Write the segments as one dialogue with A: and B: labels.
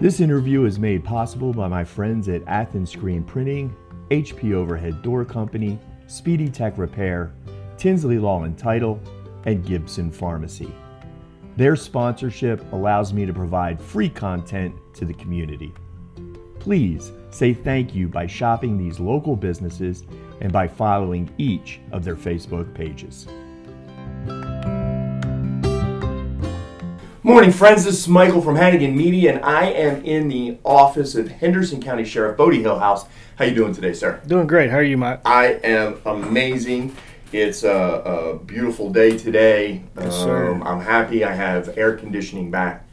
A: This interview is made possible by my friends at Athens Screen Printing, HP Overhead Door Company, Speedy Tech Repair, Tinsley Law and Title, and Gibson Pharmacy. Their sponsorship allows me to provide free content to the community. Please say thank you by shopping these local businesses and by following each of their Facebook pages. Morning, friends. This is Michael from Hannigan Media, and I am in the office of Henderson County Sheriff Botie Hillhouse. How you doing today, sir?
B: Doing great. How are you, Mike?
A: I am amazing. It's a, a beautiful day today.
B: Yes, sir.
A: Um, I'm happy. I have air conditioning back,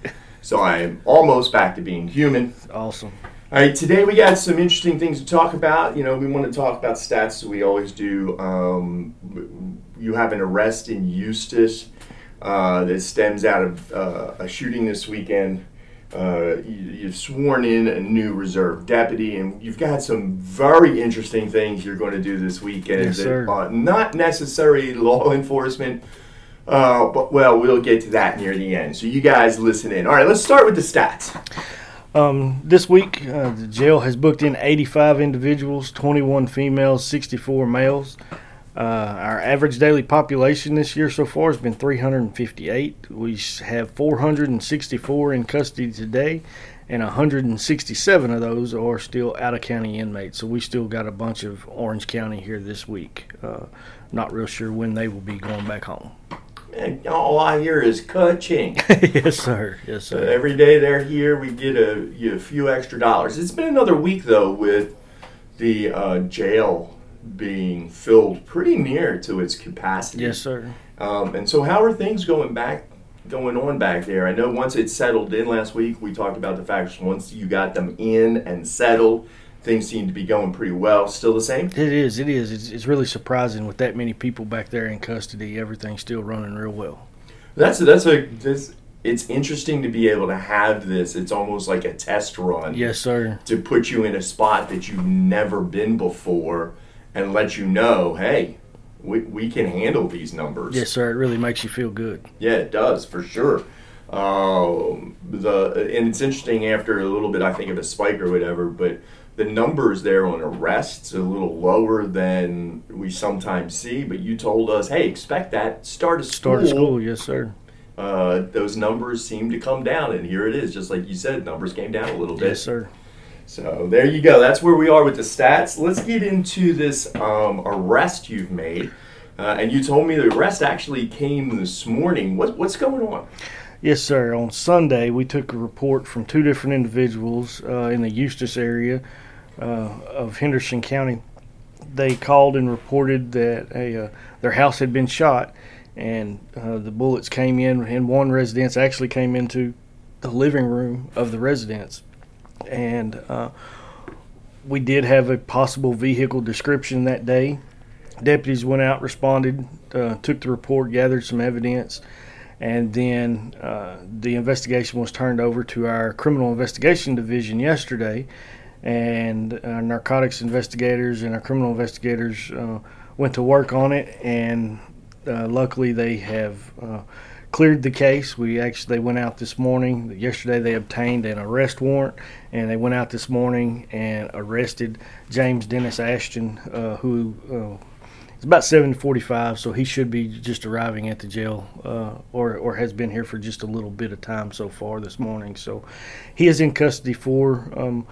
A: so I'm almost back to being human.
B: Awesome.
A: All right, today we got some interesting things to talk about. You know, we want to talk about stats, as we always do. Um, you have an arrest in Eustace uh, that stems out of uh, a shooting this weekend. Uh, you, you've sworn in a new reserve deputy, and you've got some very interesting things you're going to do this weekend.
B: Yes,
A: that
B: sir.
A: are not necessarily law enforcement, uh, but well, we'll get to that near the end. So you guys listen in. All right, let's start with the stats.
B: Um, this week, uh, the jail has booked in 85 individuals, 21 females, 64 males. Uh, our average daily population this year so far has been 358. We have 464 in custody today, and 167 of those are still out of county inmates. So we still got a bunch of Orange County here this week. Uh, not real sure when they will be going back home.
A: And all I hear is ka-ching.
B: yes, sir. Yes, sir.
A: every day they're here, we get a, a few extra dollars. It's been another week though with the uh, jail being filled pretty near to its capacity.
B: Yes, sir.
A: Um, and so, how are things going back, going on back there? I know once it settled in last week, we talked about the fact once you got them in and settled, things seem to be going pretty well. Still the same.
B: It is. It is. It's, it's really surprising with that many people back there in custody. Everything's still running real well.
A: That's a, that's a this. It's interesting to be able to have this. It's almost like a test run.
B: Yes, sir.
A: to put you in a spot that you've never been before and let you know, hey, we, we can handle these numbers.
B: Yes, sir. It really makes you feel good.
A: Yeah, it does for sure. Um, the and it's interesting after a little bit, I think of a spike or whatever, but the numbers there on arrests are a little lower than we sometimes see. But you told us, hey, expect that start of school.
B: Start of school. Yes, sir.
A: Uh, those numbers seem to come down, and here it is, just like you said, numbers came down a little bit.
B: Yes, sir.
A: So there you go. That's where we are with the stats. Let's get into this um, arrest you've made. Uh, and you told me the arrest actually came this morning. What, what's going on?
B: Yes, sir. On Sunday, we took a report from two different individuals uh, in the Eustace area uh, of Henderson County. They called and reported that a, uh, their house had been shot, and uh, the bullets came in, and one residence actually came into the living room of the residence. And uh, we did have a possible vehicle description that day. Deputies went out, responded, uh, took the report, gathered some evidence, and then uh, the investigation was turned over to our criminal investigation division yesterday. And our narcotics investigators and our criminal investigators uh, went to work on it, and uh, luckily they have uh, cleared the case. We actually they went out this morning. Yesterday they obtained an arrest warrant, and they went out this morning and arrested James Dennis Ashton, uh, who uh, it's about 7:45, so he should be just arriving at the jail, uh, or or has been here for just a little bit of time so far this morning. So he is in custody for um,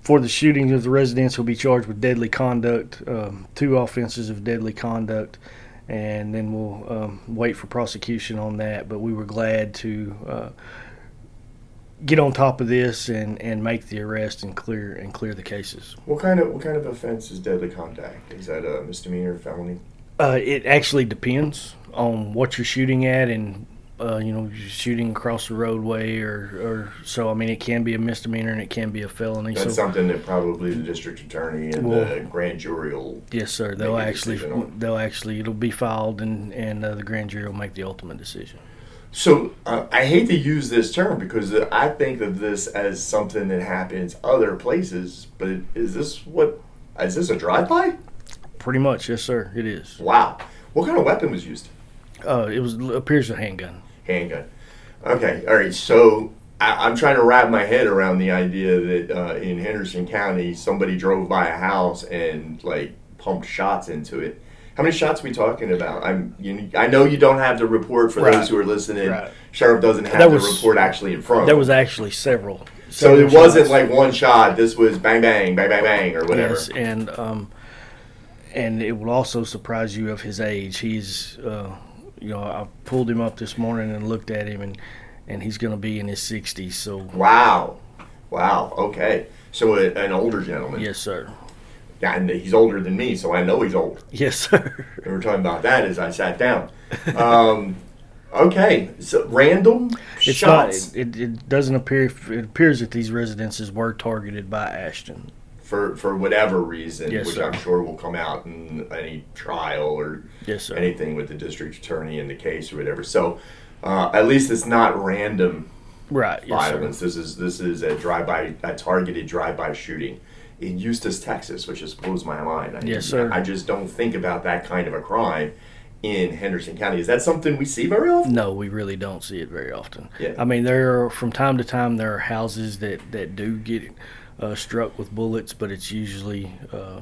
B: for the shooting of the residents. He'll be charged with deadly conduct, um, two offenses of deadly conduct, and then we'll um, wait for prosecution on that. But we were glad to. Uh, Get on top of this and, and make the arrest and clear and clear the cases.
A: What kind of what kind of offense is deadly conduct? Is that a misdemeanor, felony?
B: Uh, it actually depends on what you're shooting at, and uh, you know, shooting across the roadway, or, or so. I mean, it can be a misdemeanor and it can be a felony.
A: That's
B: so,
A: something that probably the district attorney and the grand jury will.
B: yes, sir. They'll actually, they'll actually, it'll be filed, and and uh, the grand jury will make the ultimate decision.
A: So uh, I hate to use this term because I think of this as something that happens other places. But is this what? Is this a drive-by?
B: Pretty much, yes, sir. It is.
A: Wow. What kind of weapon was used?
B: Uh, it was appears a handgun.
A: Handgun. Okay. All right. So I, I'm trying to wrap my head around the idea that uh, in Henderson County, somebody drove by a house and like pumped shots into it. How many shots are we talking about? I'm, you, I know you don't have the report for
B: Right.
A: those who are listening.
B: Right.
A: Sheriff doesn't have
B: That
A: the
B: was-
A: report actually in front.
B: There was actually several.
A: so
B: several
A: it wasn't like one shot. This was bang bang bang bang bang or whatever.
B: Yes, and um, and it will also surprise you of his age. He's, uh, you know, I pulled him up this morning and looked at him, and and he's going to be in his sixties. So
A: Wow, wow. Okay, so a, an older gentleman.
B: yes, sir.
A: Yeah, and he's older than me, so I know he's old.
B: Yes, sir.
A: We were talking about that as I sat down. Um, okay, so random
B: It's
A: shots
B: not. It, it doesn't appear. It appears that these residences were targeted by Ashton.
A: For for whatever reason,
B: Yes,
A: which
B: sir.
A: I'm sure will come out in any trial or
B: Yes,
A: anything with the district attorney in the case or whatever. So uh, at least it's not random
B: Right. Yes,
A: violence. This is this is a drive-by, a targeted drive-by shooting in Eustace, Texas, which just blows my mind. I,
B: Yes, sir.
A: I just don't think about that kind of a crime in Henderson County. Is that something we see very often?
B: No, we really don't see it very often.
A: Yeah.
B: I mean, there are from time to time there are houses that that do get uh, struck with bullets, but it's usually uh,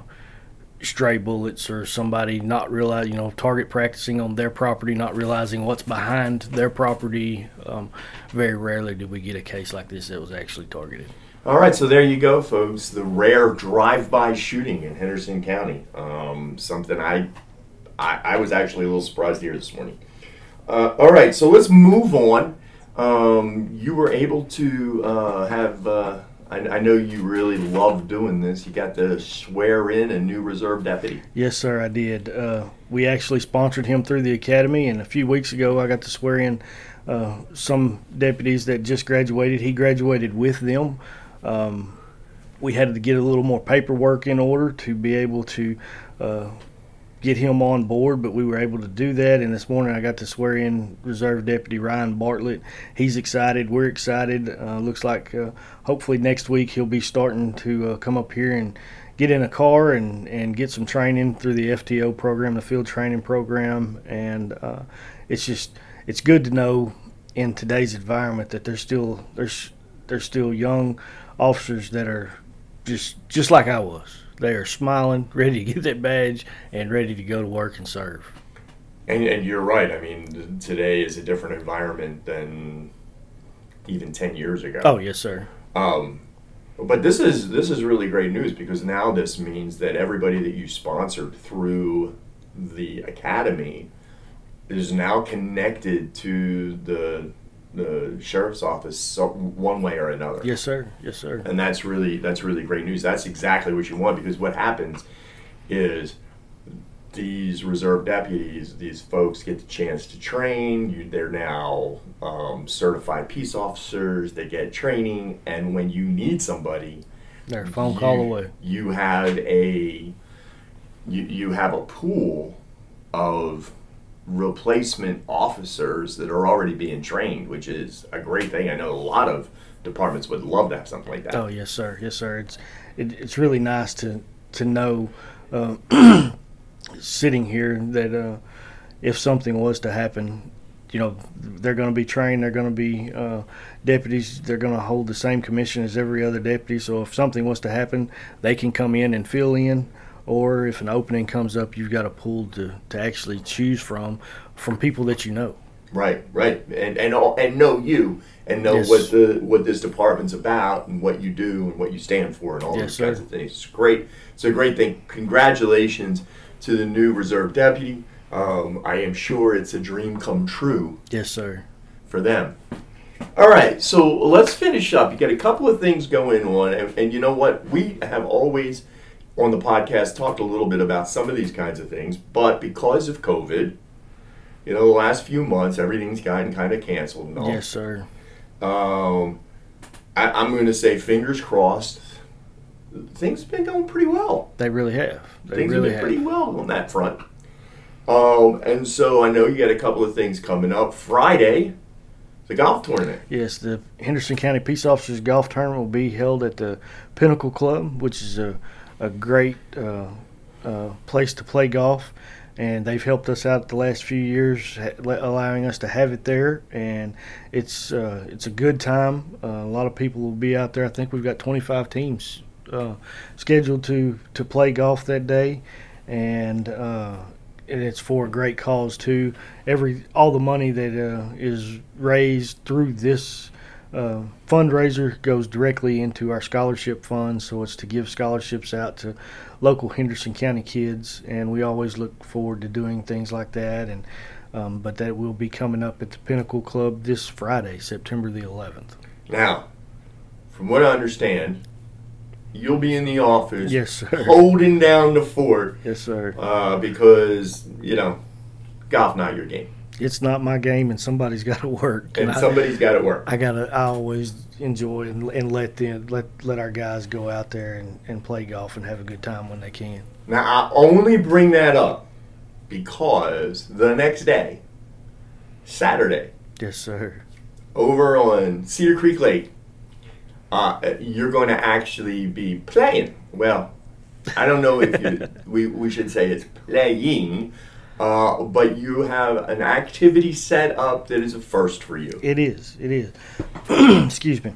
B: stray bullets or somebody not realize, you know, target practicing on their property, not realizing what's behind their property. Um, very rarely do we get a case like this that was actually targeted.
A: All right, so there you go, folks. The rare drive-by shooting in Henderson County. Um, something I, I, I was actually a little surprised to hear this morning. Uh, all right, so let's move on. Um, you were able to uh, have. Uh, I, I know you really love doing this. You got to swear in a new reserve deputy.
B: Yes, sir, I did. Uh, we actually sponsored him through the academy, and a few weeks ago, I got to swear in uh, some deputies that just graduated. He graduated with them. Um, we had to get a little more paperwork in order to be able to uh, get him on board, but we were able to do that. And this morning, I got to swear in Reserve Deputy Ryan Bartlett. He's excited. We're excited. Uh, looks like uh, hopefully next week he'll be starting to uh, come up here and get in a car and, and get some training through the FTO program, the field training program. And uh, it's just it's good to know in today's environment that there's still there's there's still young officers that are just just like I was. They are smiling, ready to get that badge, and ready to go to work and serve.
A: And, and you're right. I mean, today is a different environment than even ten years ago.
B: Oh yes, sir.
A: Um, but this is this is really great news because now this means that everybody that you sponsored through the academy is now connected to the the sheriff's office one way or another.
B: Yes, sir. Yes, sir.
A: And that's really that's really great news. That's exactly what you want because what happens is these reserve deputies, these folks get the chance to train. You, they're now um, certified peace officers. They get training, and when you need somebody,
B: They're phone call
A: you-
B: away.
A: You have a you, you have a pool of replacement officers that are already being trained, which is a great thing. I know a lot of departments would love to have something like that.
B: Oh yes, sir. Yes, sir. It's it, it's really nice to to know uh, sitting here that uh, if something was to happen, you know they're going to be trained. They're going to be uh, deputies. They're going to hold the same commission as every other deputy. So if something was to happen, they can come in and fill in. Or if an opening comes up, you've got a pool to, to actually choose from from people that you know.
A: Right, right, and and all, and know you and know
B: Yes.
A: what the what this department's about and what you do and what you stand for and all
B: Yes,
A: those kinds of things. It's great. It's a great thing. Congratulations to the new reserve deputy. Um, I am sure it's a dream come true
B: Yes, sir.
A: for them. All right, so let's finish up. You got a couple of things going on, and, and you know what? We have always on the podcast talked a little bit about some of these kinds of things, but because of COVID, you know, the last few months everything's gotten kind of canceled and all.
B: Yes, sir.
A: Um, I, I'm going to say, fingers crossed. Things have been going pretty well
B: They really have. They
A: things
B: really
A: have
B: have.
A: been pretty well on that front. Um, and so I know you got a couple of things coming up. Friday, the golf tournament.
B: Yes, the Henderson County Peace Officers Golf Tournament will be held at the Pinnacle Club, which is a, a great uh, uh, place to play golf. and they've helped us out the last few years, allowing us to have it there. And it's uh, it's a good time. Uh, a lot of people will be out there. I think we've got 25 teams uh, scheduled to to play golf that day, and uh, and it's for a great cause too. Every all the money that is raised through this uh, fundraiser goes directly into our scholarship fund, so it's to give scholarships out to local Henderson County kids, and we always look forward to doing things like that. And um, but that will be coming up at the Pinnacle Club this Friday, September the 11th.
A: Now, from what I understand, you'll be in the office,
B: yes, sir,
A: holding down the fort,
B: yes, sir,
A: uh, because you know, golf not your game.
B: It's not my game, and somebody's got to work.
A: And, and somebody's got to work.
B: I gotta. I always enjoy and, and let them let let our guys go out there and, and play golf and have a good time when they can.
A: Now I only bring that up because the next day, Saturday.
B: Yes, sir.
A: Over on Cedar Creek Lake, uh, you're going to actually be playing. Well, I don't know if you, we, we should say it's playing, uh, but you have an activity set up that is a first for you.
B: It is. It is. Excuse me.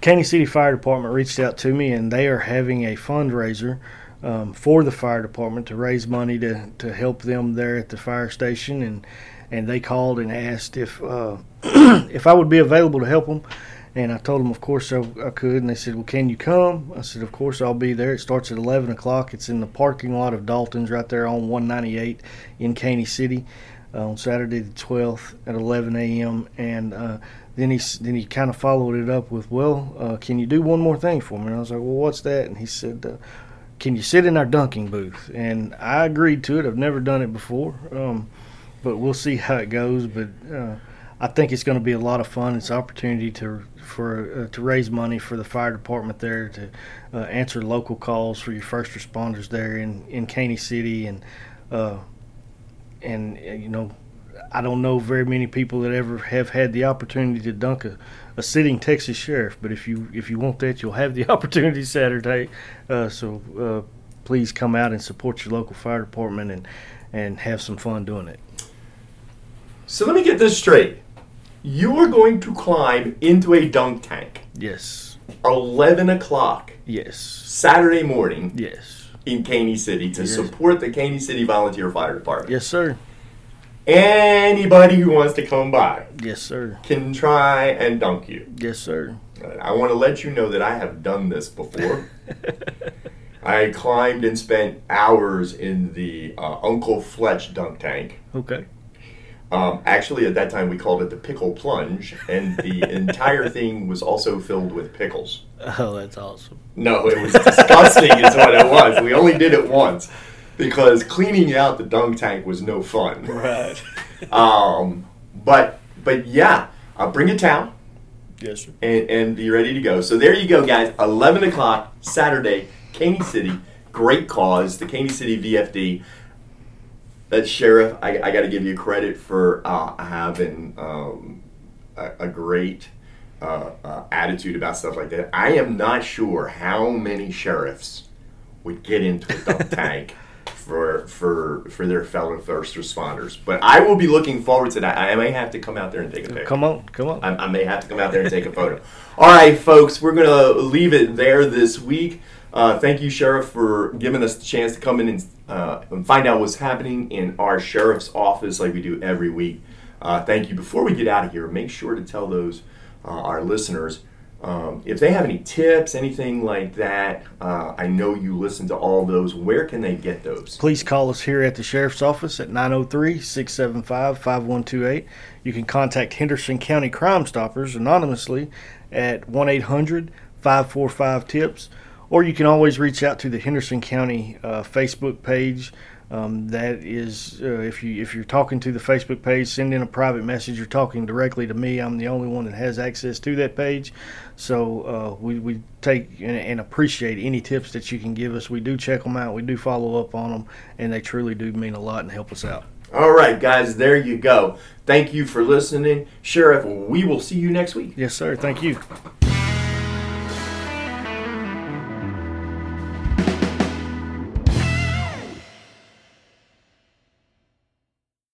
B: Caney City Fire Department reached out to me, and they are having a fundraiser um, for the fire department to raise money to, to help them there at the fire station. And and they called and asked if uh, if I would be available to help them. And I told them, of course, I, could. And they said, Well, can you come? I said, Of course, I'll be there. It starts at 11 o'clock. It's in the parking lot of Dalton's right there on 198 in Caney City uh, on Saturday the 12th at 11 a.m. And uh, then he then he kind of followed it up with, Well, uh, can you do one more thing for me? And I was like, Well, what's that? And he said, uh, Can you sit in our dunking booth? And I agreed to it. I've never done it before. Um, but we'll see how it goes. But uh, I think it's going to be a lot of fun. It's an opportunity to for uh, to raise money for the fire department there to uh, answer local calls for your first responders there in in Caney City and uh, and uh, you know I don't know very many people that ever have had the opportunity to dunk a, a sitting Texas sheriff, but if you if you want that, you'll have the opportunity Saturday. Uh, so uh, please come out and support your local fire department and and have some fun doing it.
A: So let me get this straight you are going to climb into a dunk tank.
B: Yes.
A: 11 o'clock.
B: Yes.
A: Saturday morning.
B: Yes.
A: In Caney City to yes. support the Caney City Volunteer Fire Department.
B: Yes, sir.
A: Anybody who wants to come by.
B: Yes, sir.
A: Can try and dunk you.
B: Yes, sir.
A: I want to let you know that I have done this before. I climbed and spent hours in the uh, Uncle Fletch dunk tank.
B: Okay.
A: Um, actually, at that time, we called it the pickle plunge, and the entire thing was also filled with pickles.
B: Oh, that's awesome.
A: No, it was disgusting, is what it was. We only did it once because cleaning out the dunk tank was no fun.
B: Right.
A: um, but but yeah, uh, bring a towel.
B: Yes, sir.
A: And, and be ready to go. So there you go, guys. 11 o'clock Saturday, Caney City. Great cause, the Caney City VFD that sheriff, I, I got to give you credit for uh, having um, a, a, great uh, uh, attitude about stuff like that. I am not sure how many sheriffs would get into a dump tank for for for their fellow first responders. But I will be looking forward to that. I may have to come out there and take a picture.
B: Come on, come on.
A: I, I may have to come out there and take a photo. All right, folks, we're gonna leave it there this week. Uh, thank you, Sheriff, for giving us the chance to come in and, uh, and, find out what's happening in our sheriff's office like we do every week. Uh, thank you. Before we get out of here, make sure to tell those, uh, our listeners, um, if they have any tips, anything like that. Uh, I know you listen to all those. Where can they get those?
B: Please call us here at the sheriff's office at 903 675 5128. You can contact Henderson County Crime Stoppers anonymously at 1 800 545 TIPS or you can always reach out to the Henderson County uh, Facebook page. Um, that is, uh, if you if you're talking to the Facebook page, send in a private message. You're talking directly to me. I'm the only one that has access to that page. So uh, we, we take and, and, appreciate any tips that you can give us. We do check them out. We do follow up on them, and they truly do mean a lot and help us out.
A: All right, guys, there you go. Thank you for listening, Sheriff. We will see you next week.
B: Yes, sir. Thank you.